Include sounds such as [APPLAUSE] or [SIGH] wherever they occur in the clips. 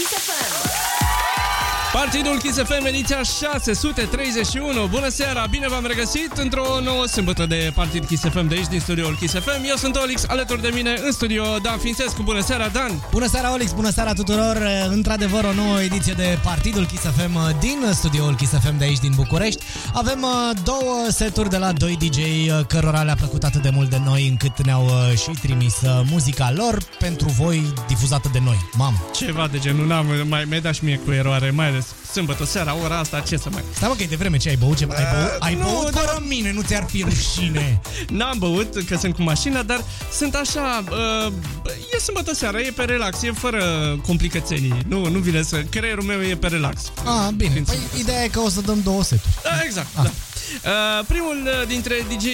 Kiss FM. Partidul Kiss FM, ediția 631. Bună seara, bine v-am regăsit într-o nouă sâmbătă de Partid Kiss FM de aici, din studioul Kiss FM. Eu sunt Olix, alături de mine în studio Dan Fințescu. Bună seara, Dan! Bună seara, Olix! Bună seara tuturor! Într-adevăr, o nouă ediție de Partidul Kiss FM din studioul Kiss FM de aici, din București. Avem uh, două seturi de la doi DJ uh, cărora le-a plăcut atât de mult de noi încât ne-au uh, și trimis muzica lor pentru voi difuzată de noi. Mamă! Ceva de genul, n-am, mai, mai dat și mie cu eroare, mai ales sâmbătă seara, ora asta, ce să mai... Stai mă că e de vreme, ce ai băut ceva? Ai băut, ai nu, băut dar- fără mine, nu ți-ar fi rușine. [LAUGHS] N-am băut, că sunt cu mașina, dar sunt așa... Uh, e sâmbătă seara, e pe relax, e fără complicații. Nu, nu vine să... Creierul meu e pe relax. Ah, bine. Fiind Păi, sâmbătă ideea e că o să dăm două seturi. Da, exact, da. Uh, primul uh, dintre DJ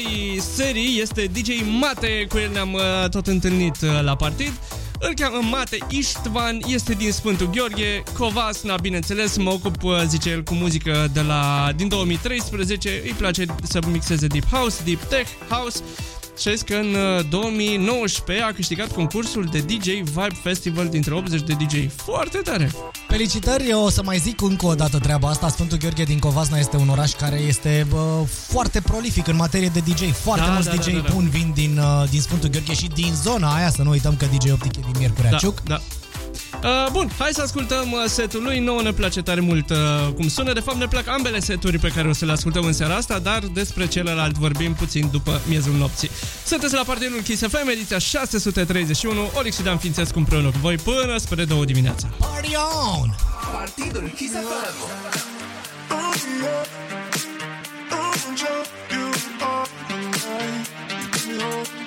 serii este DJ Mate, cu el ne-am uh, tot întâlnit uh, la partid. Îl cheamă Mate Istvan, este din Sfântul Gheorghe, Covasna, bineînțeles, mă ocup, uh, zice el, cu muzică de la, din 2013, îi place să mixeze Deep House, Deep Tech, House. Și că în uh, 2019 a câștigat concursul de DJ Vibe Festival dintre 80 de DJ. Foarte tare! Felicitări, eu o să mai zic încă o dată treaba asta. Sfântul Gheorghe din Covasna este un oraș care este bă, foarte prolific în materie de DJ. Foarte Da, mulți da, da, DJ da, da. buni vin din, uh, din Sfântul Gheorghe și din zona aia, să nu uităm că DJ Optic e din Miercurea Da, Ciuc. da. Uh, bun, hai să ascultăm uh, setul lui. Nouă ne place tare mult uh, cum sună. De fapt, ne plac ambele seturi pe care o să le ascultăm în seara asta, dar despre celălalt vorbim puțin după miezul nopții. Sunteți la partidul Kiss FM, ediția 631. Olix și Dan Fințescu împreună cu voi până spre două dimineața. Party on! Partidul Kiss FM. Thank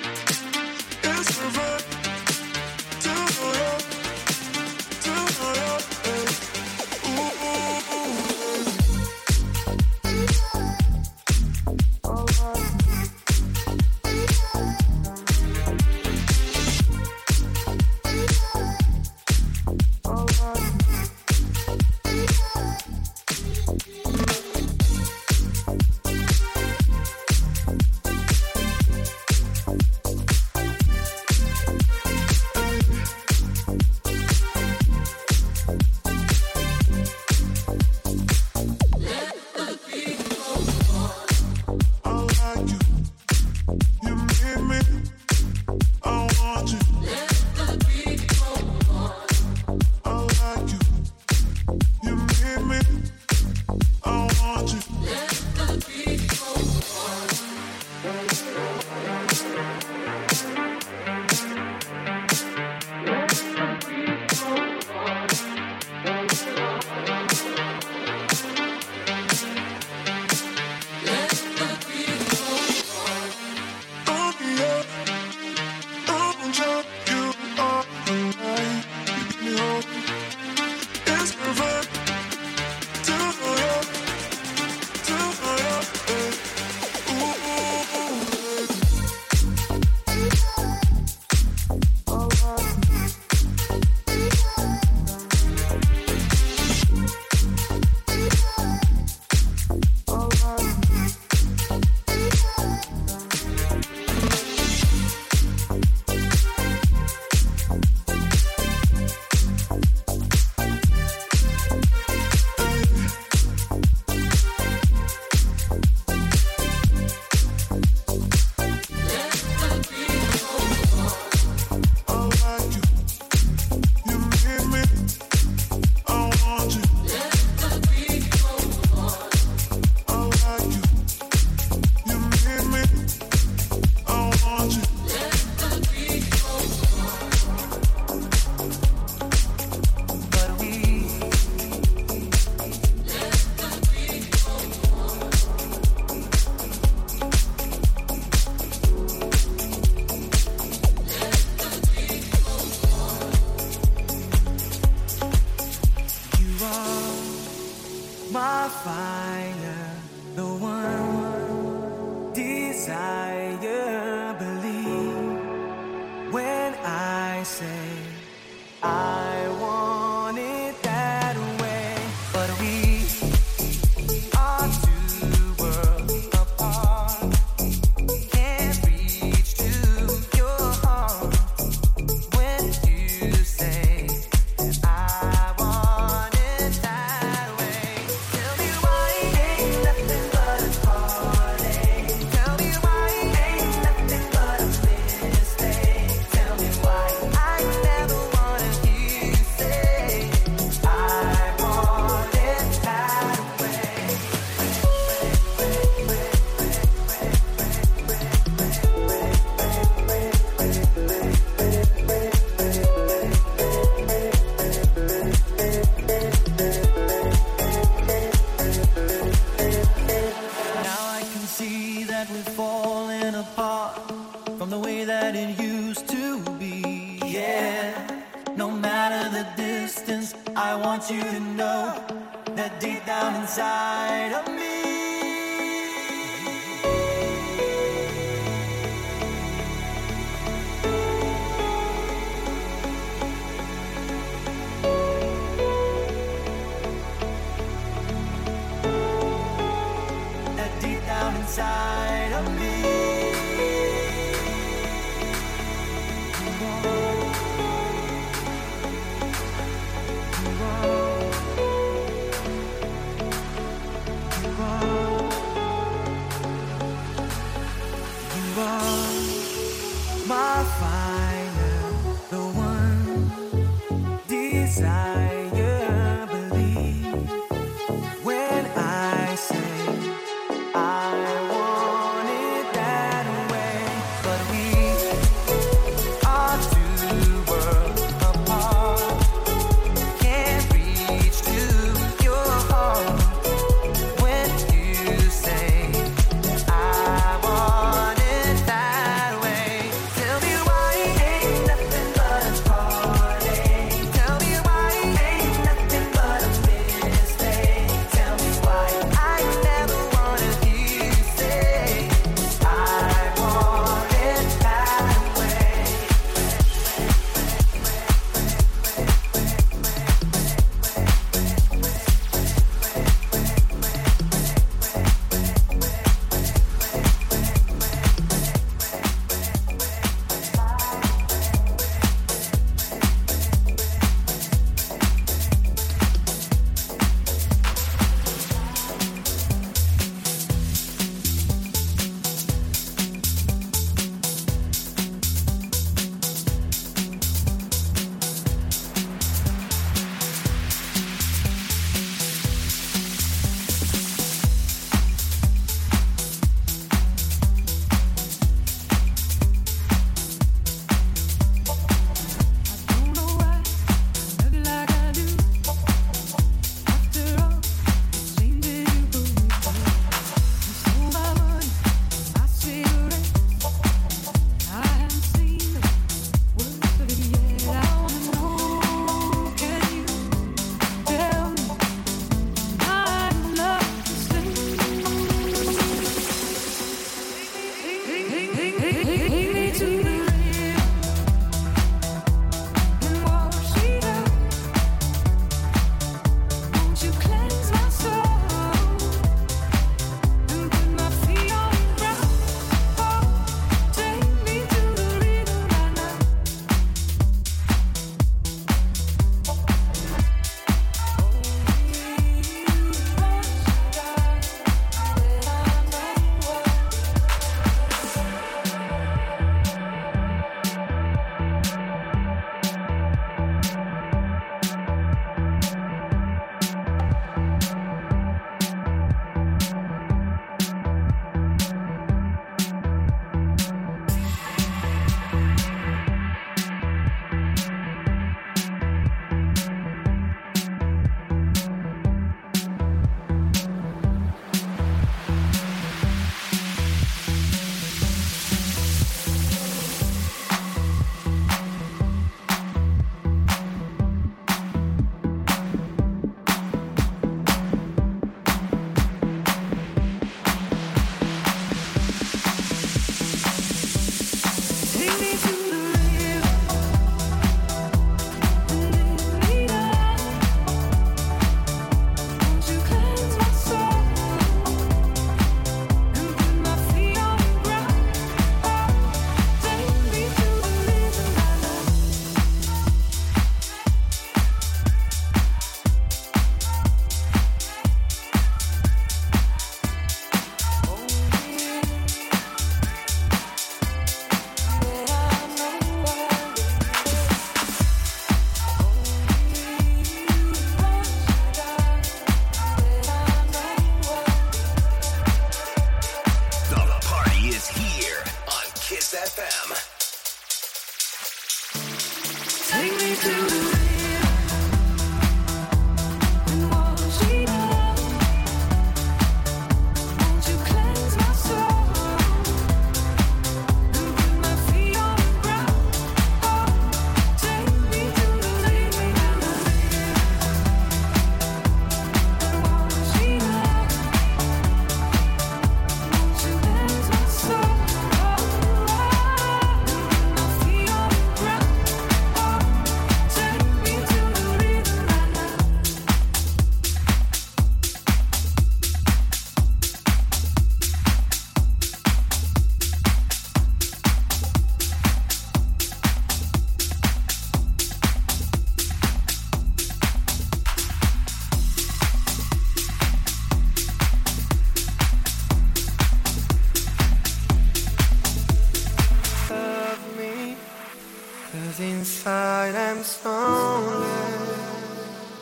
I'm slowly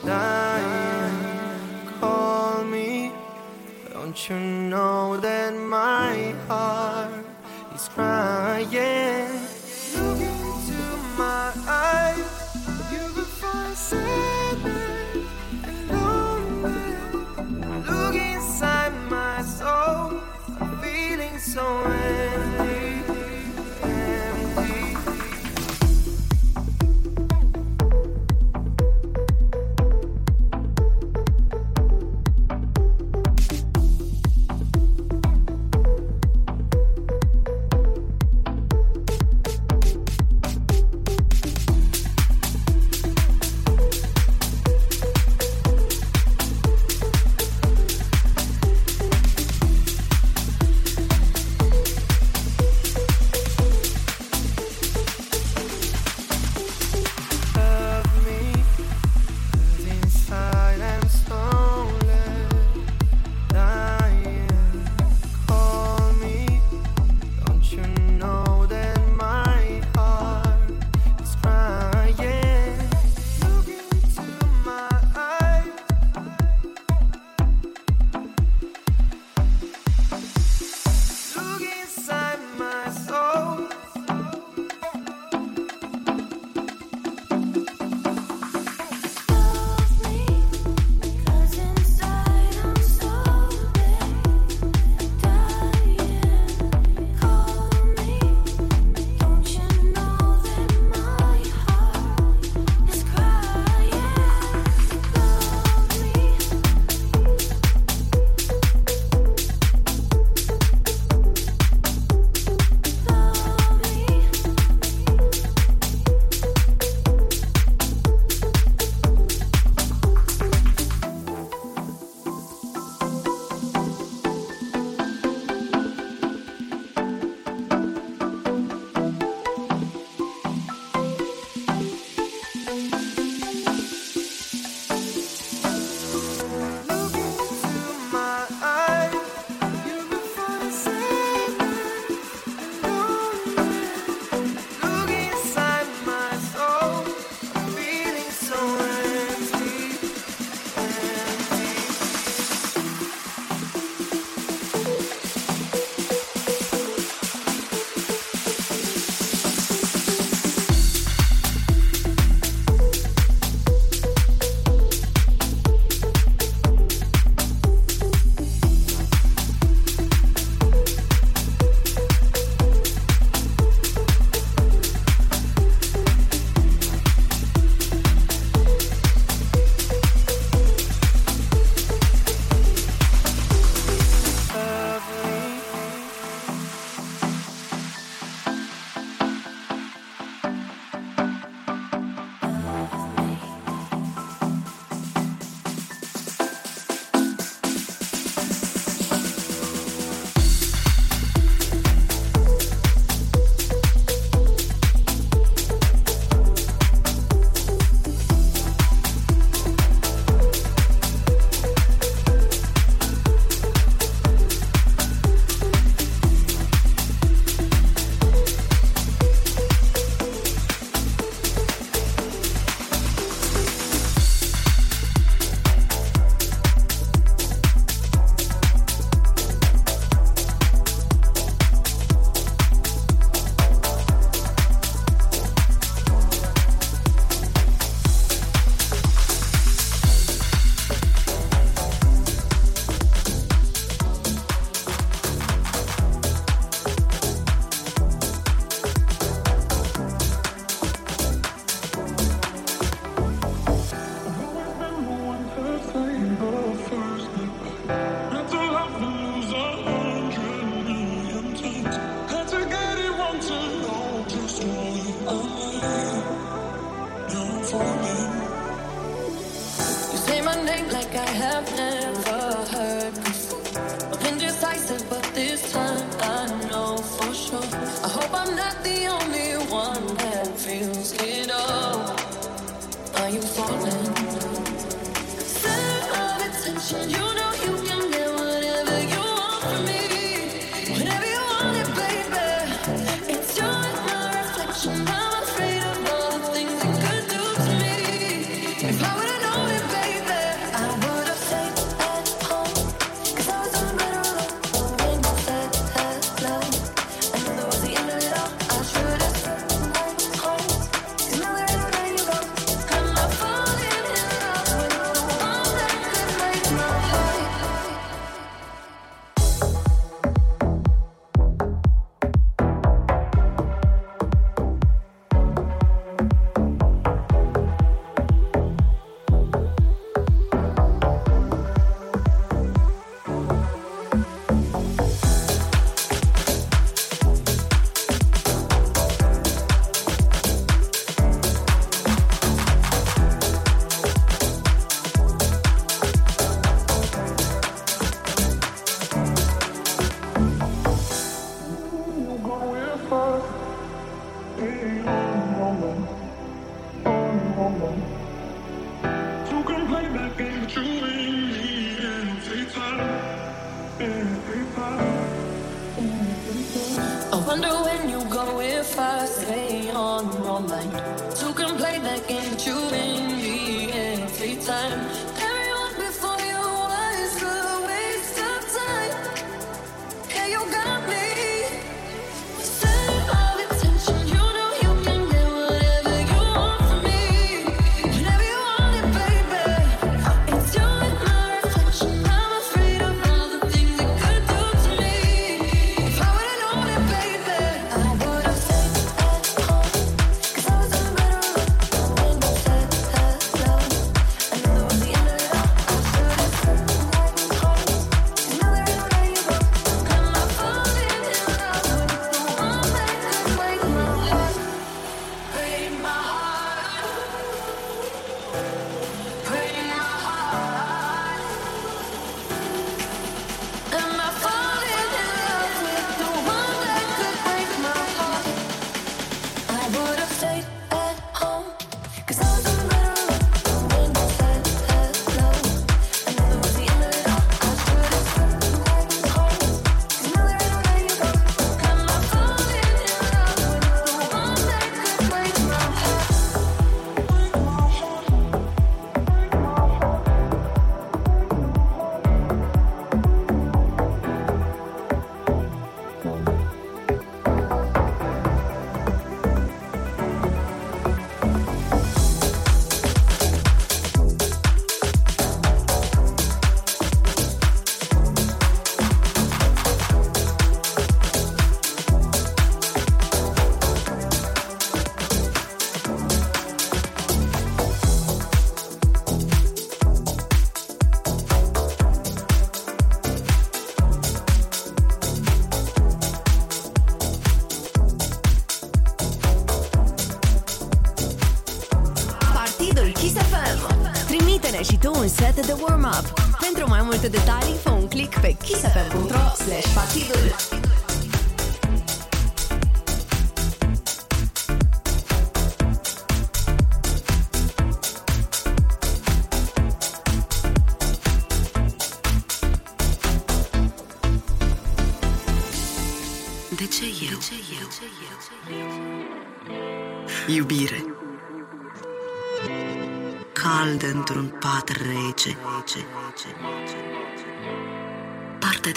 dying. Call me. Don't you know that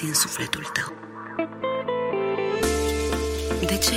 din sufletul tău. De ce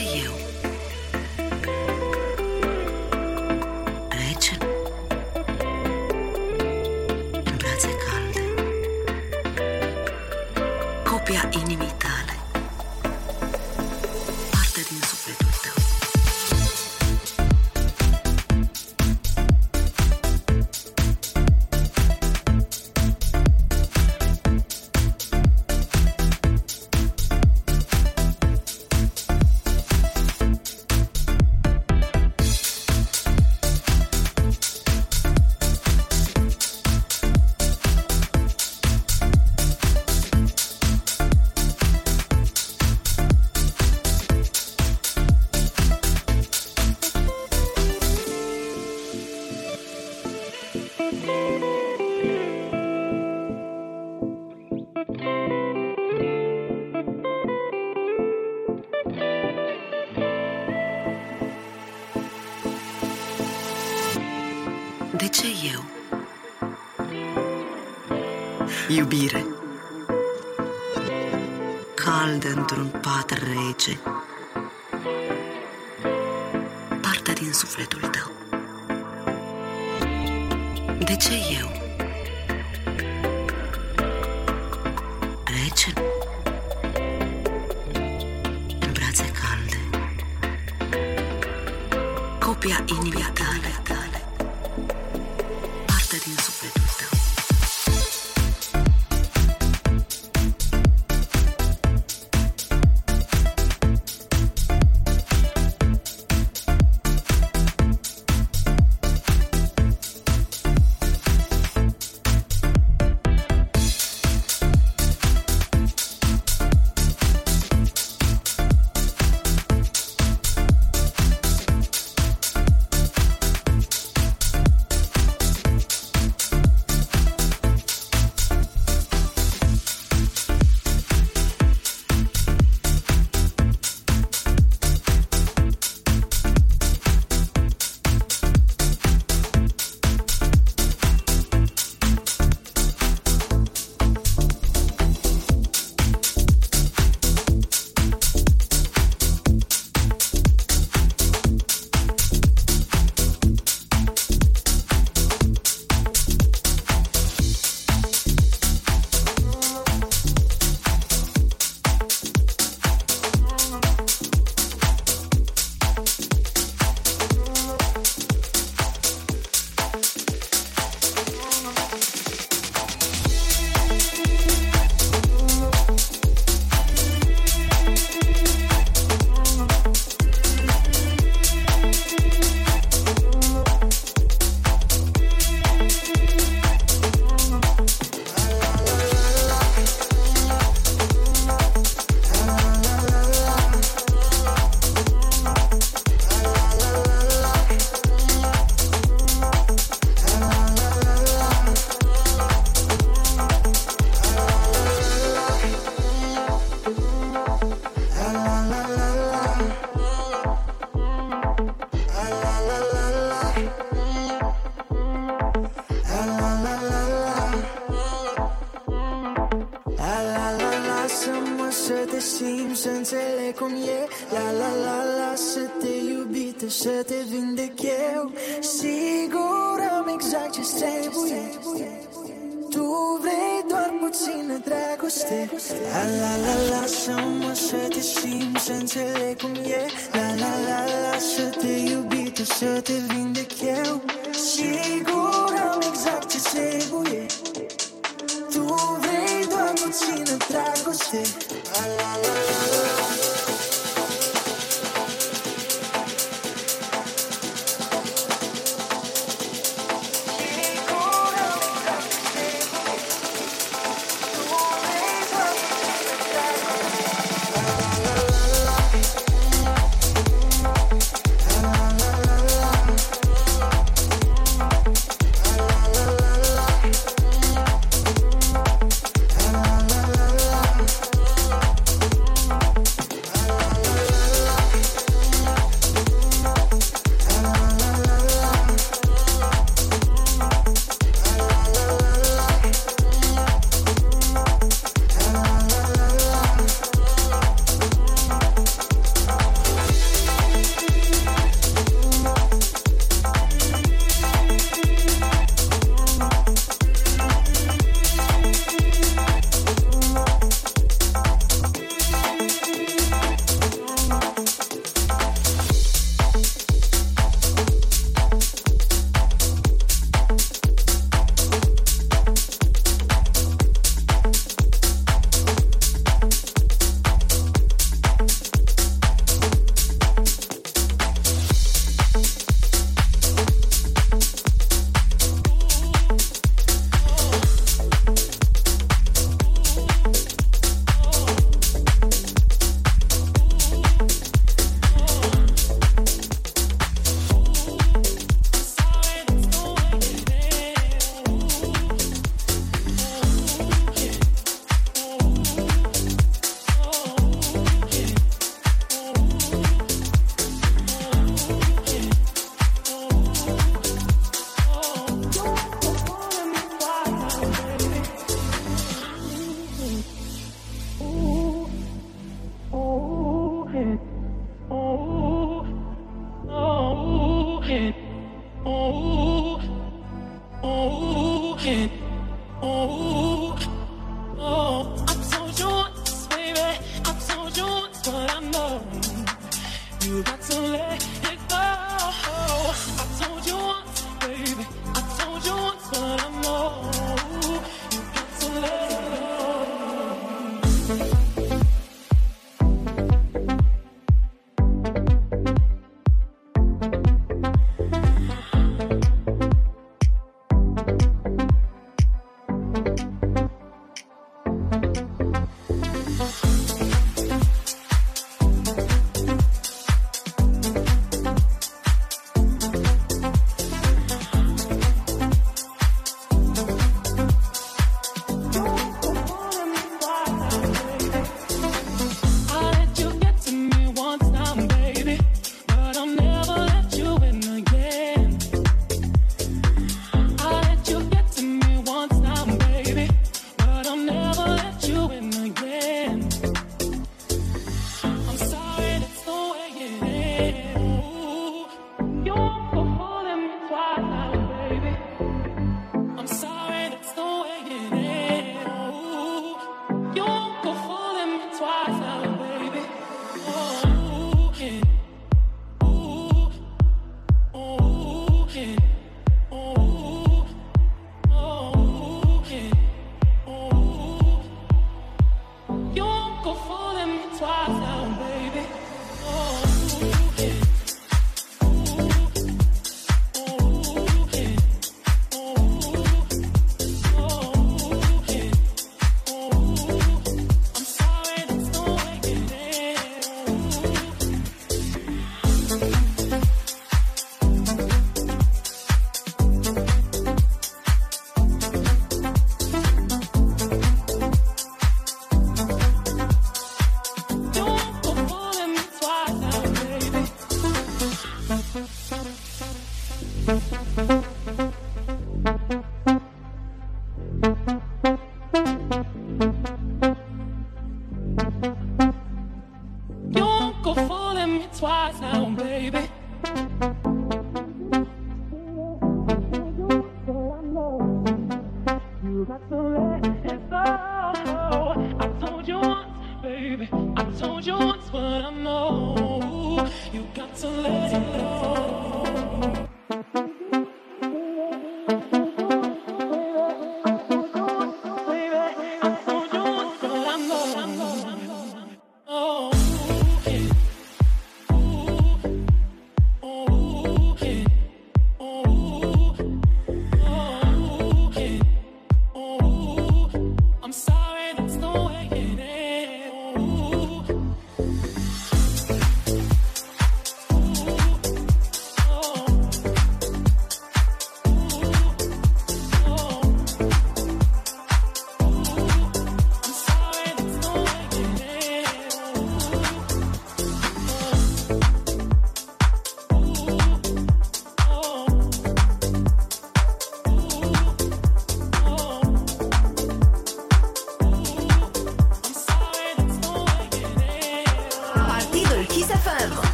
Kiss FM.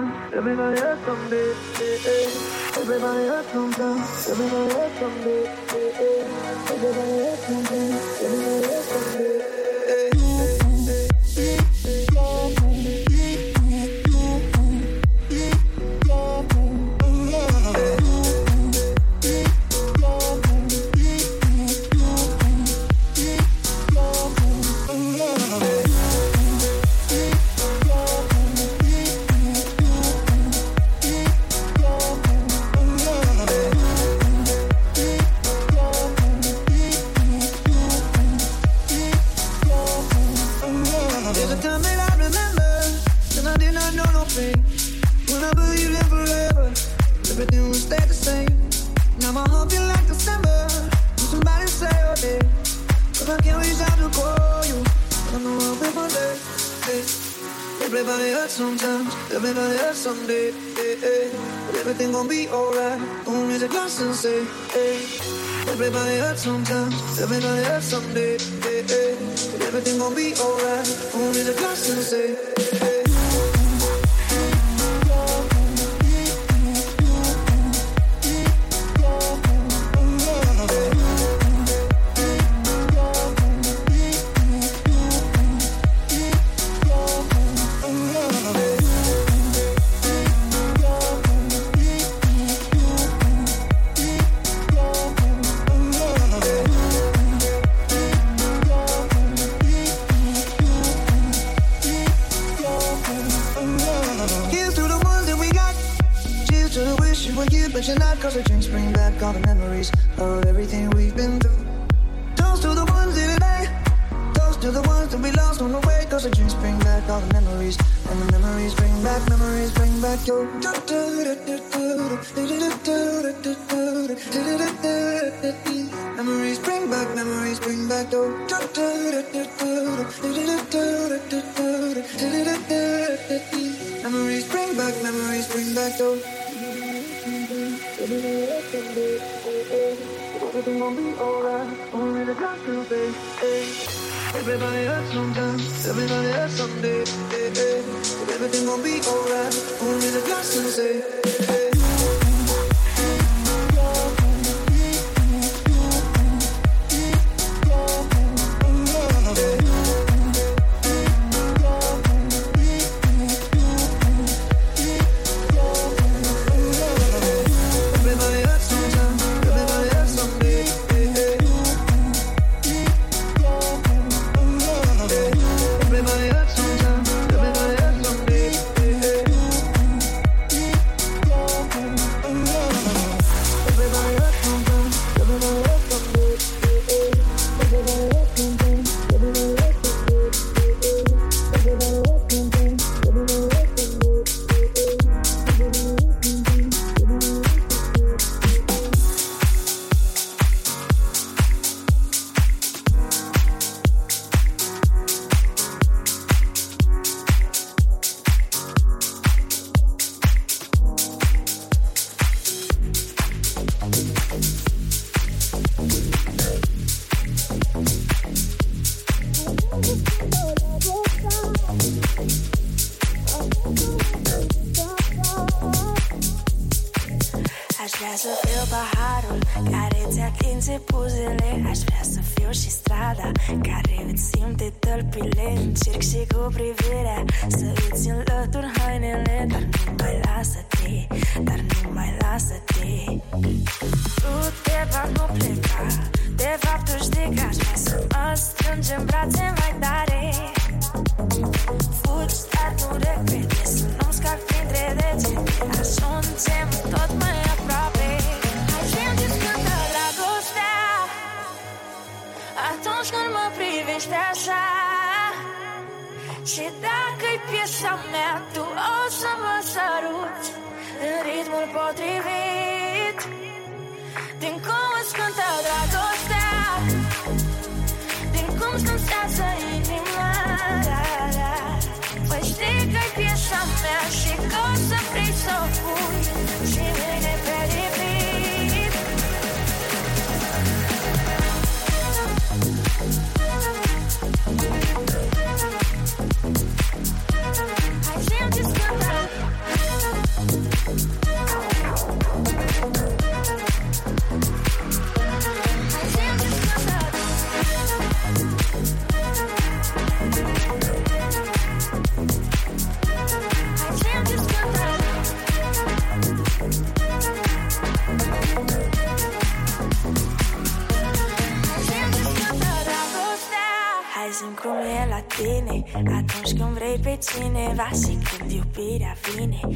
Everybody hurts someday. Everybody hurts sometimes. Everybody hurts someday. Everybody hurts someday. Everybody hurts someday. someday.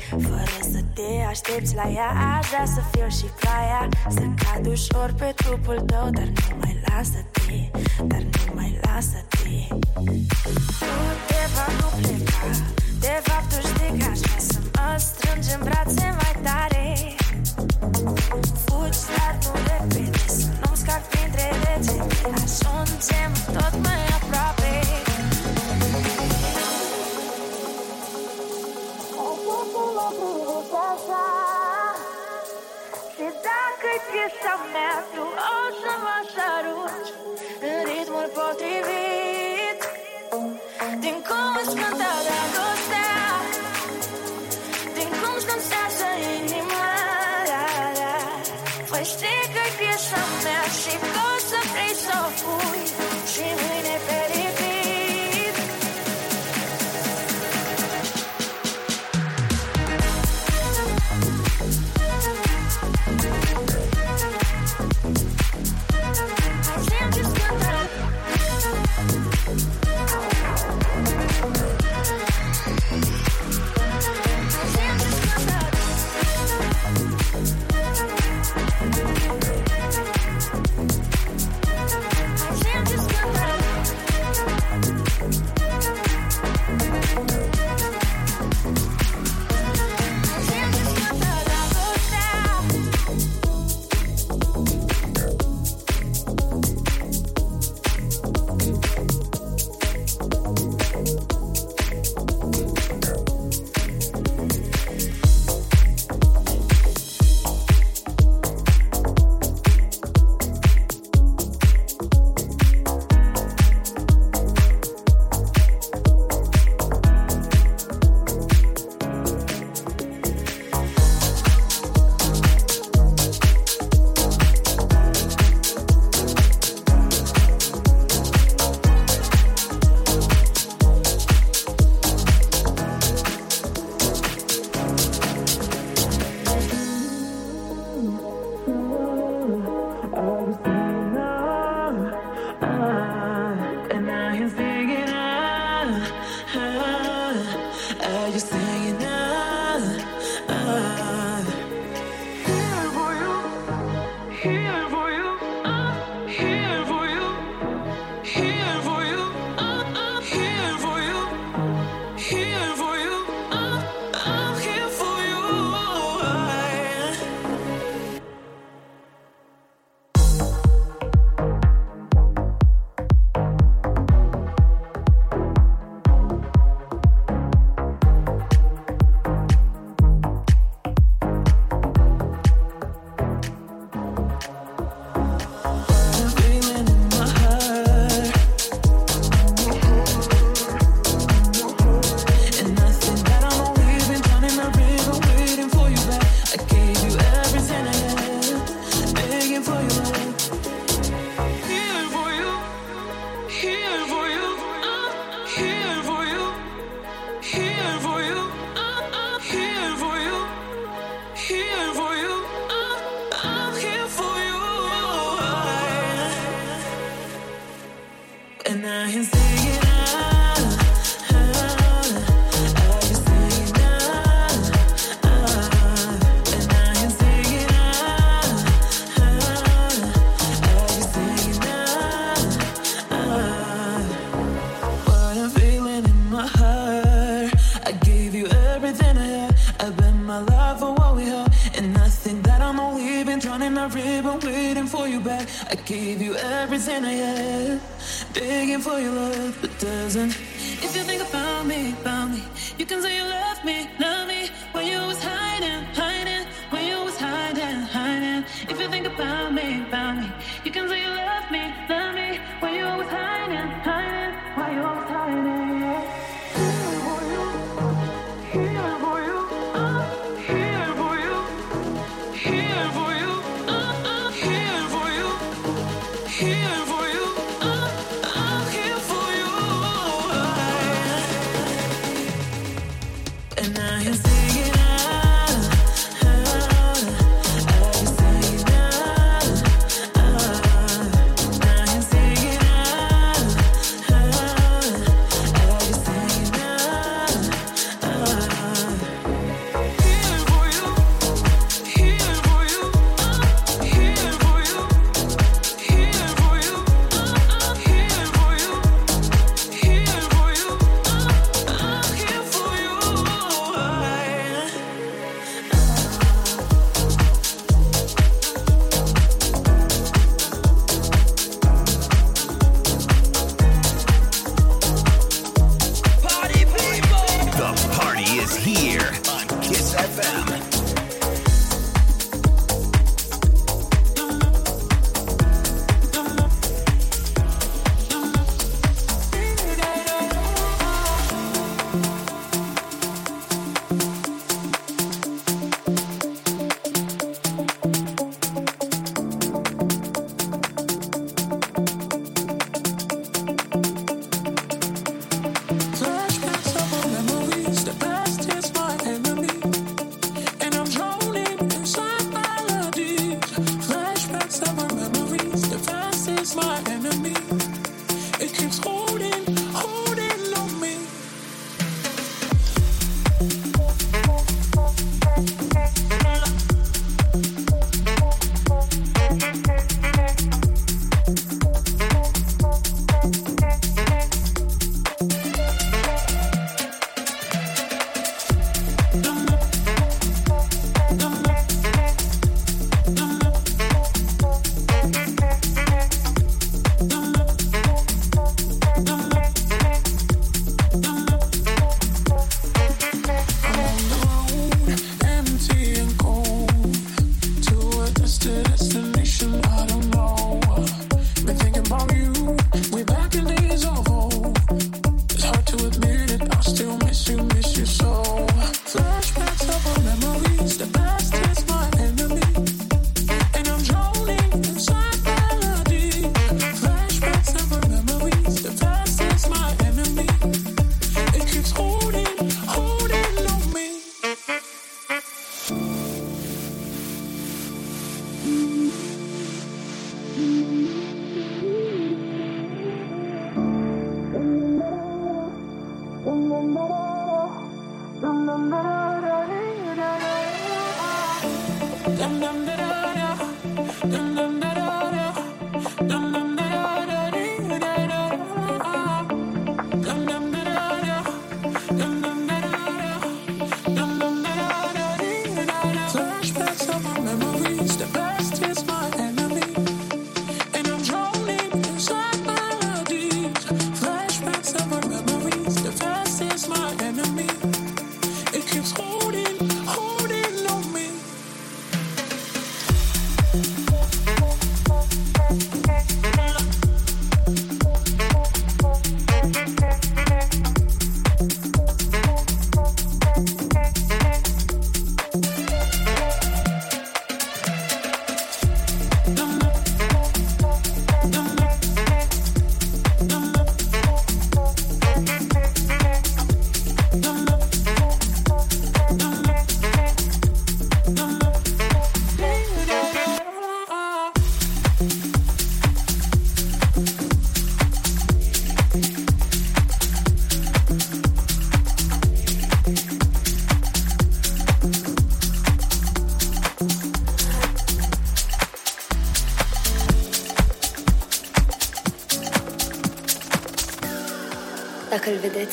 Fără să te aștepți la ea Aș vrea să fiu și praia Să cad ușor pe trupul tău Dar nu mai lasă-te Dar nu mai lasă-te.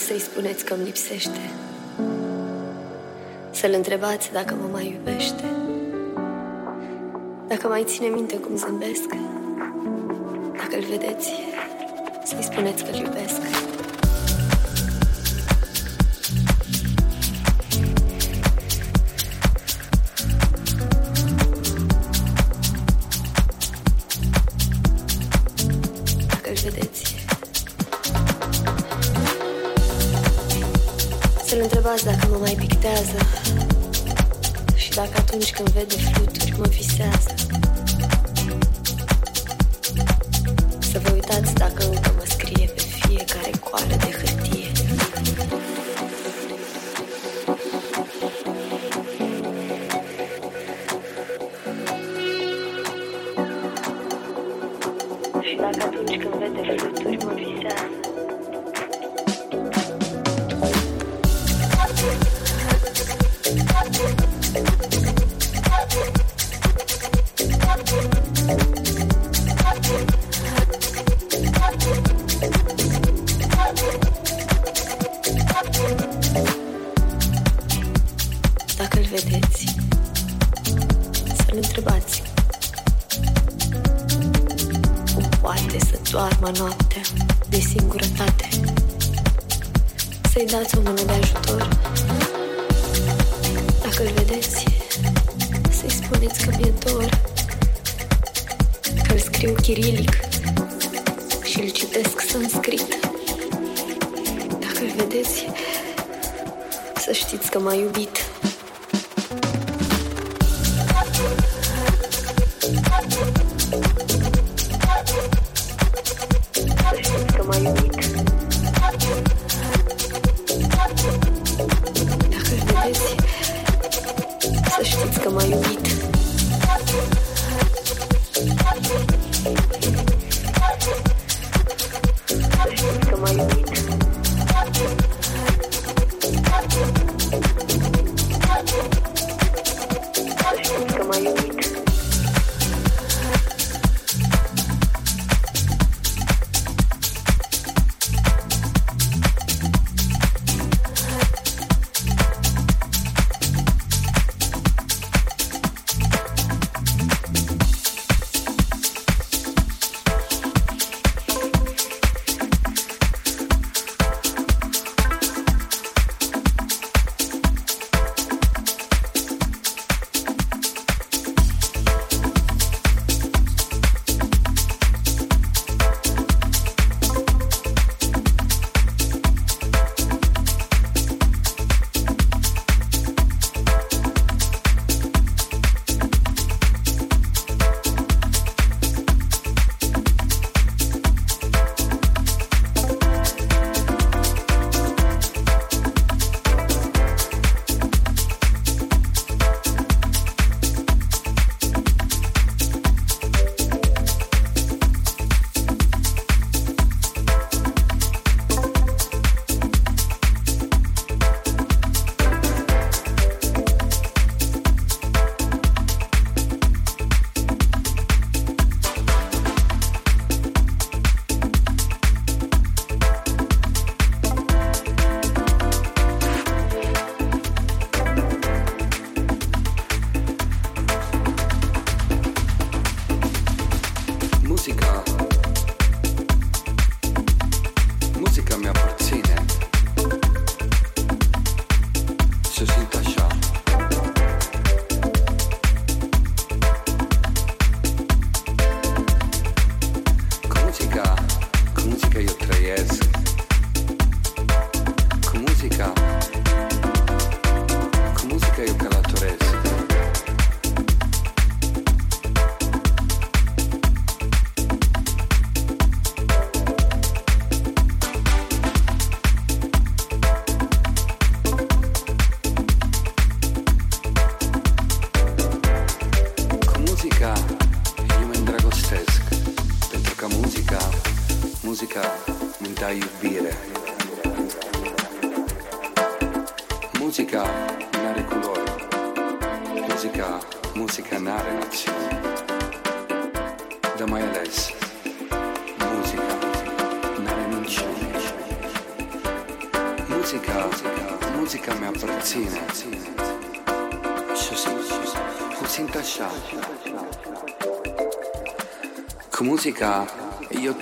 să-i spuneți că îmi lipsește, să-l întrebați dacă mă mai iubește, dacă mai ține minte cum zâmbesc, Dacă-l vedeți, să-i spuneți că-l iubesc. que eu veut de not so many that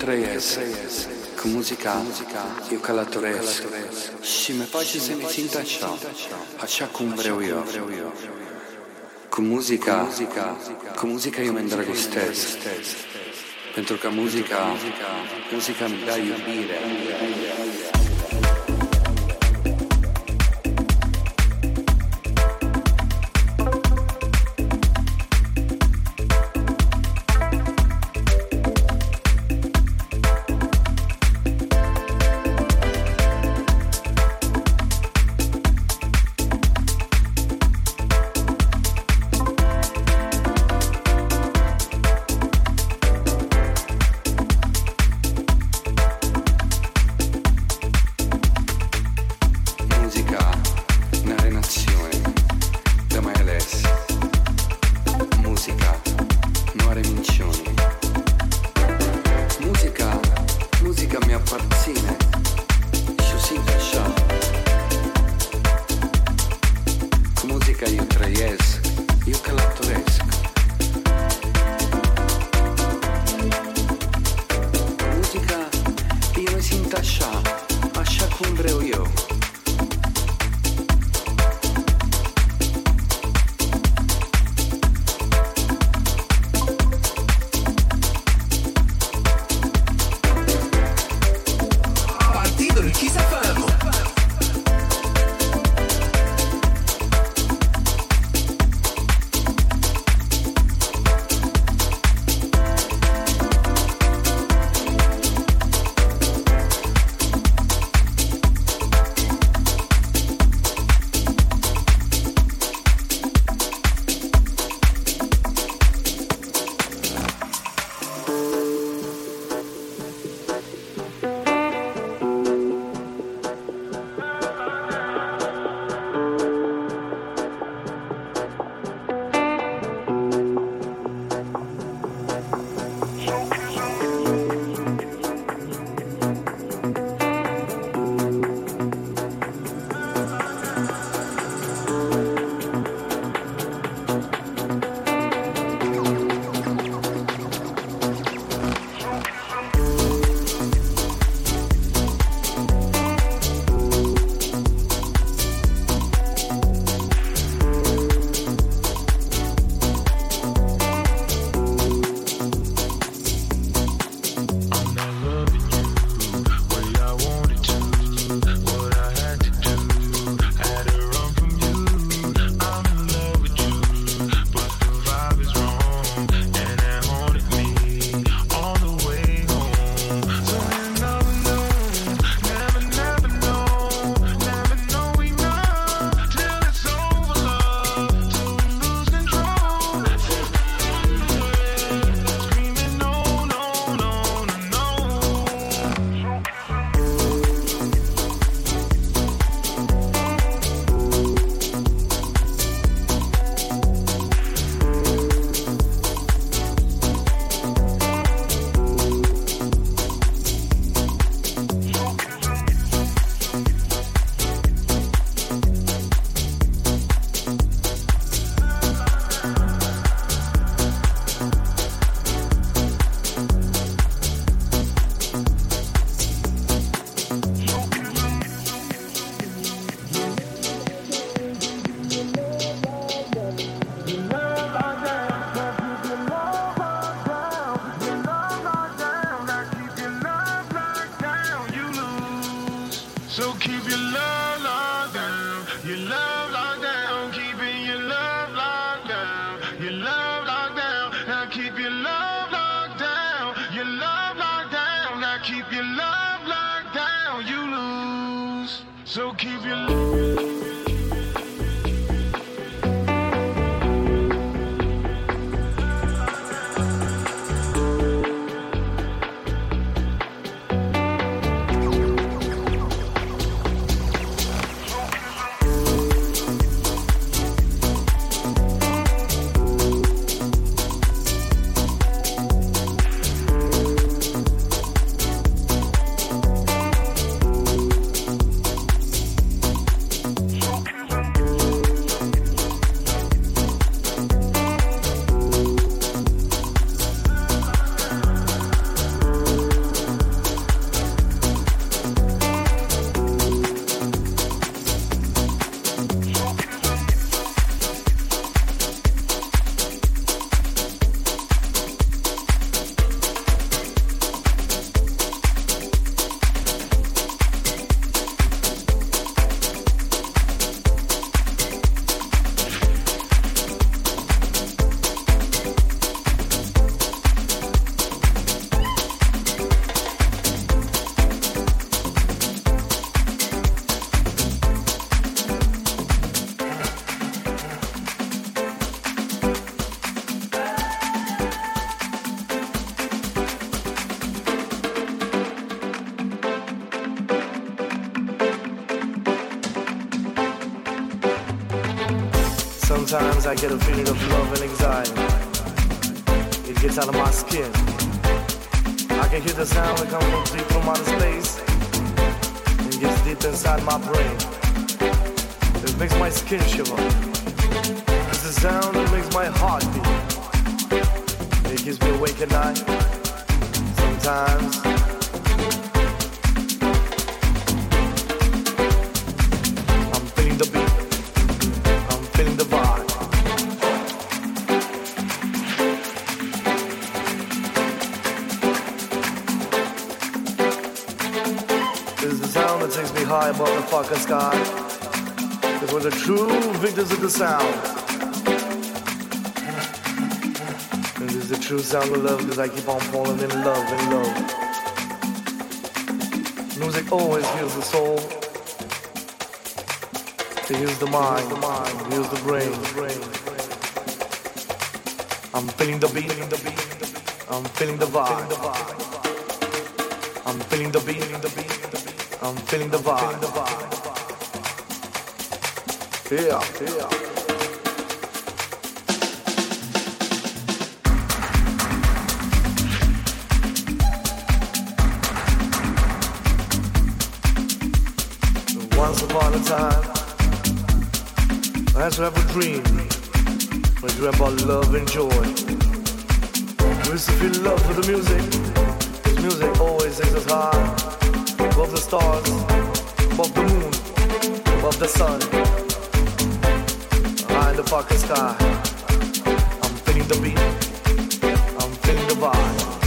trăiesc, că musica e o călătoresc și mi face să mi simt așa, așa cum vreau eu. Cu muzica, cu muzica eu mă îndrăgostesc, pentru că muzica, muzica îmi dă iubire. Sometimes I get a feeling of love and anxiety. It gets out of my skin. I can hear the sound that comes from deep from outer space. It gets deep inside my brain. It makes my skin shiver. It's the sound that makes my heart beat. It keeps me awake at night. Sometimes. The. Cause we're the true victors of the sound. And this is the true sound of love because I keep on falling in love and love. Music always heals the soul. It heals the mind, it heals the brain. I'm feeling the beat, I'm feeling the vibe. I'm feeling the beat, I'm feeling the vibe. Yeah, yeah. Once upon a time, I used to have a dream. A dream about love and joy. We used to feel love for the music. This music always takes us high. Above the stars, above the moon, above the sun. High in the fucking sky. I'm feeling the beat. I'm feeling the vibe.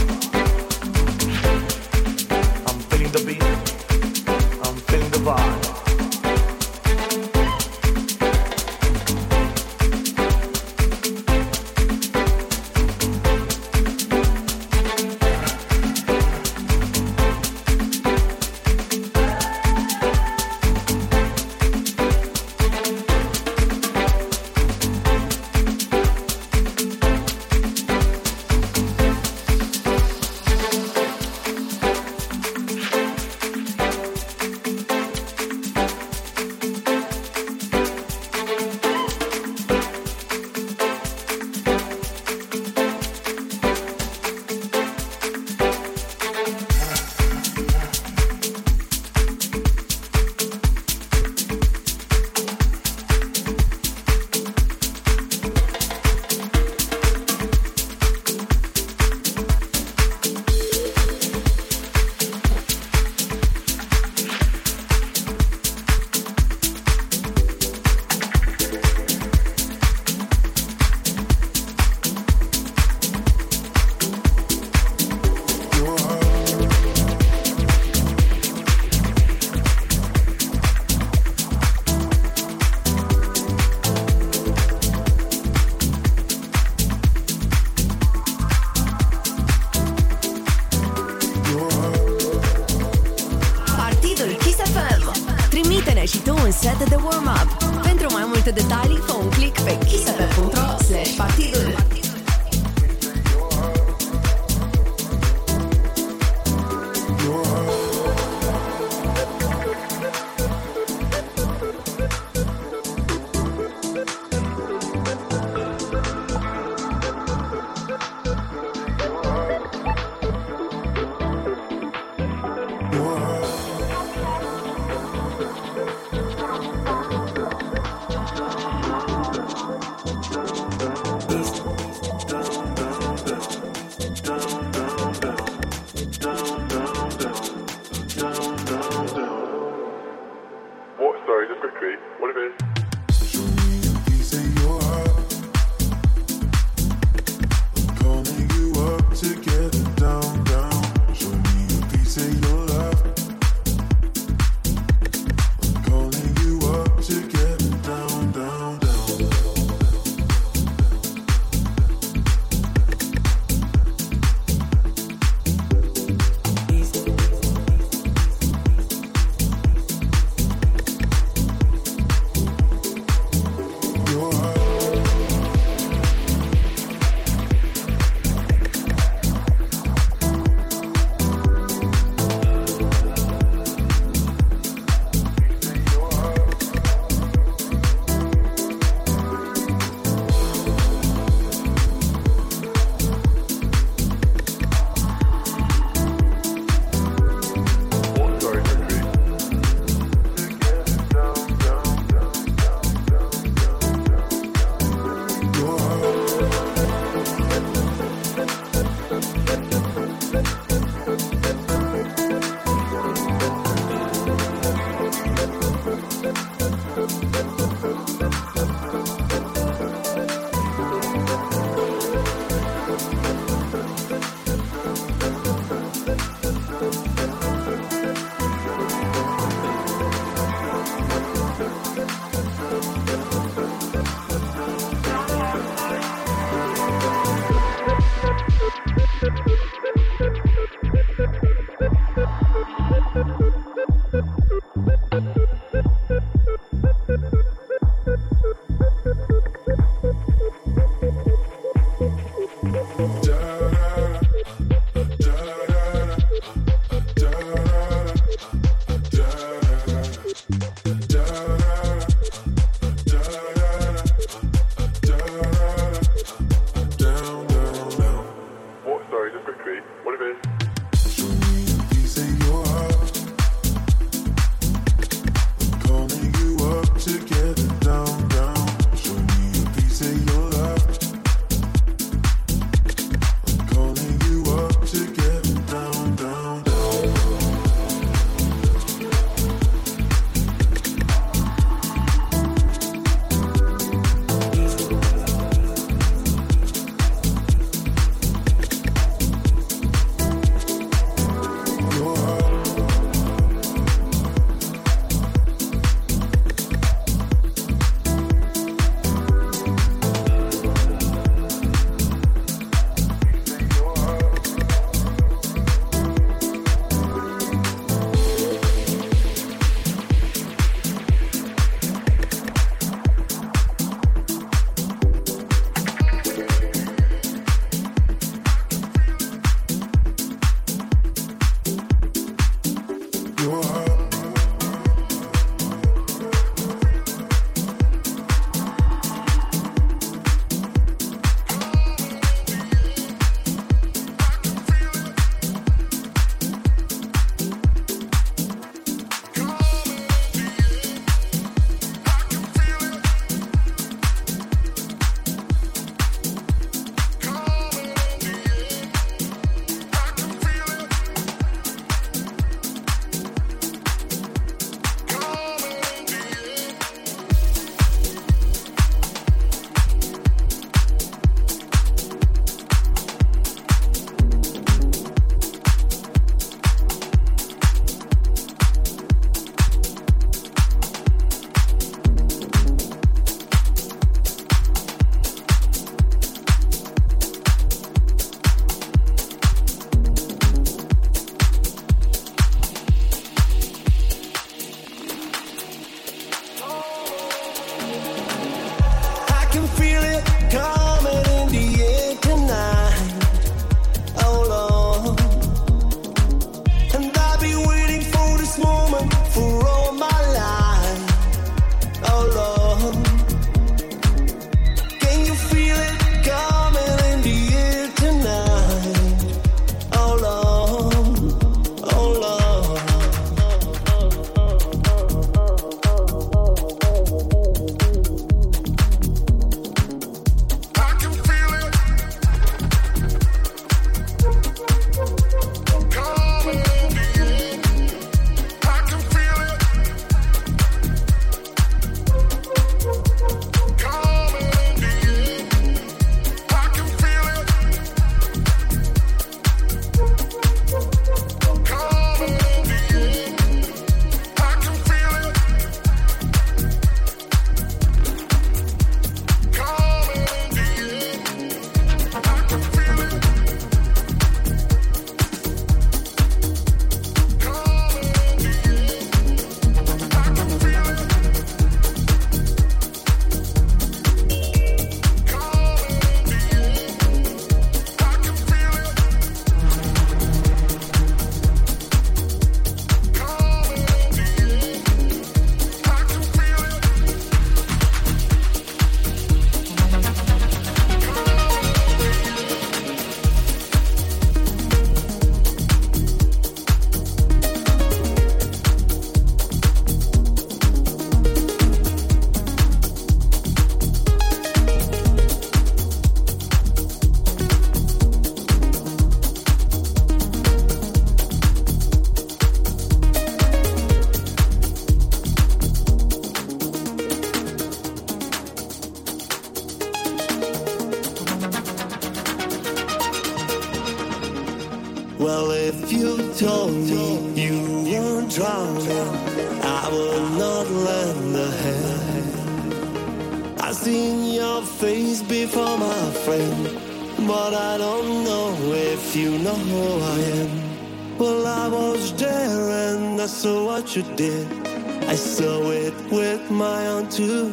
You did. I saw it with my own two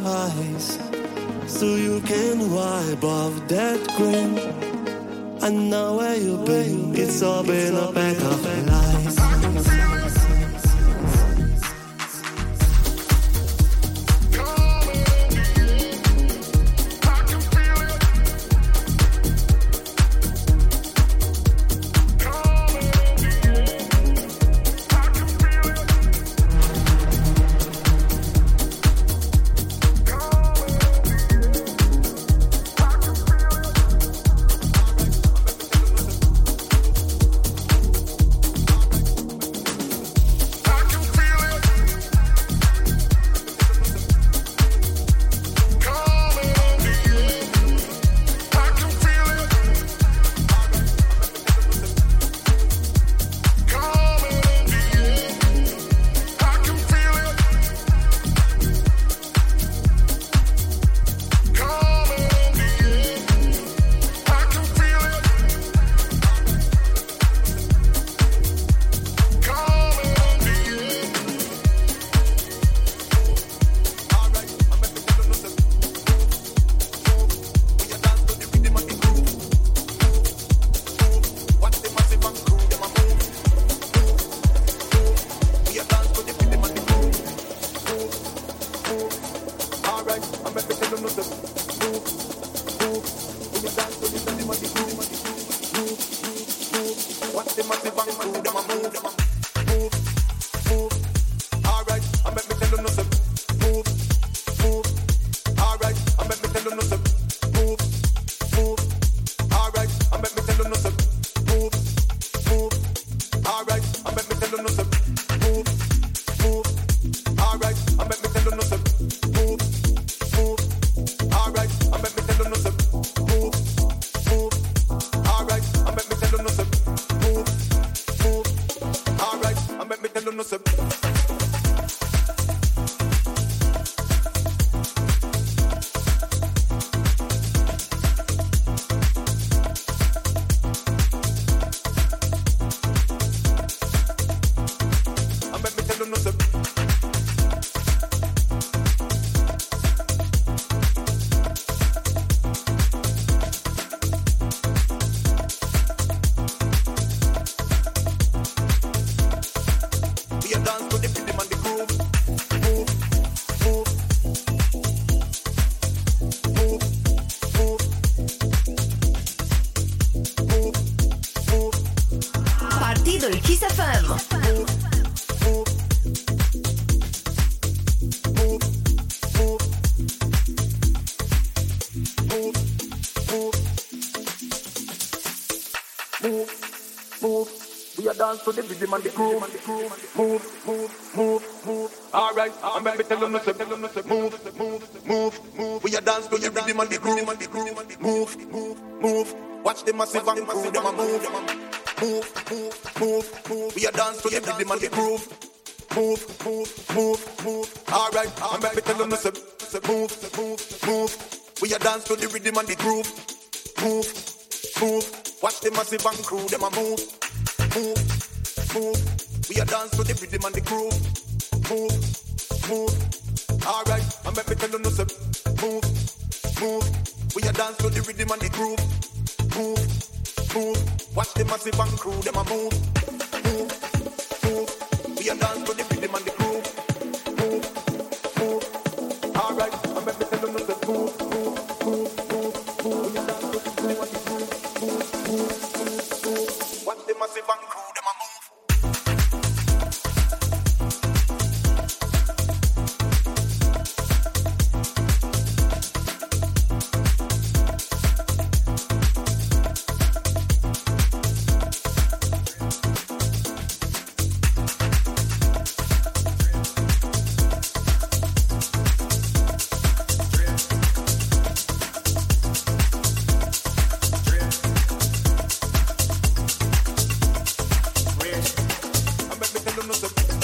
dance to the rhythm and the groove. Move, move, move, move. All right, I'm back to tell them to move, move, move, move. We a dance to the rhythm and the groove, Move. Move, move, watch the massive and move, them a move, move, move, move. We a dance to the rhythm and the groove. Move, move, move, move. All right, I'm back to tell them to move, move, move. We a dance to the rhythm and the groove. Move, move. Watch the massive and crew, them a move. the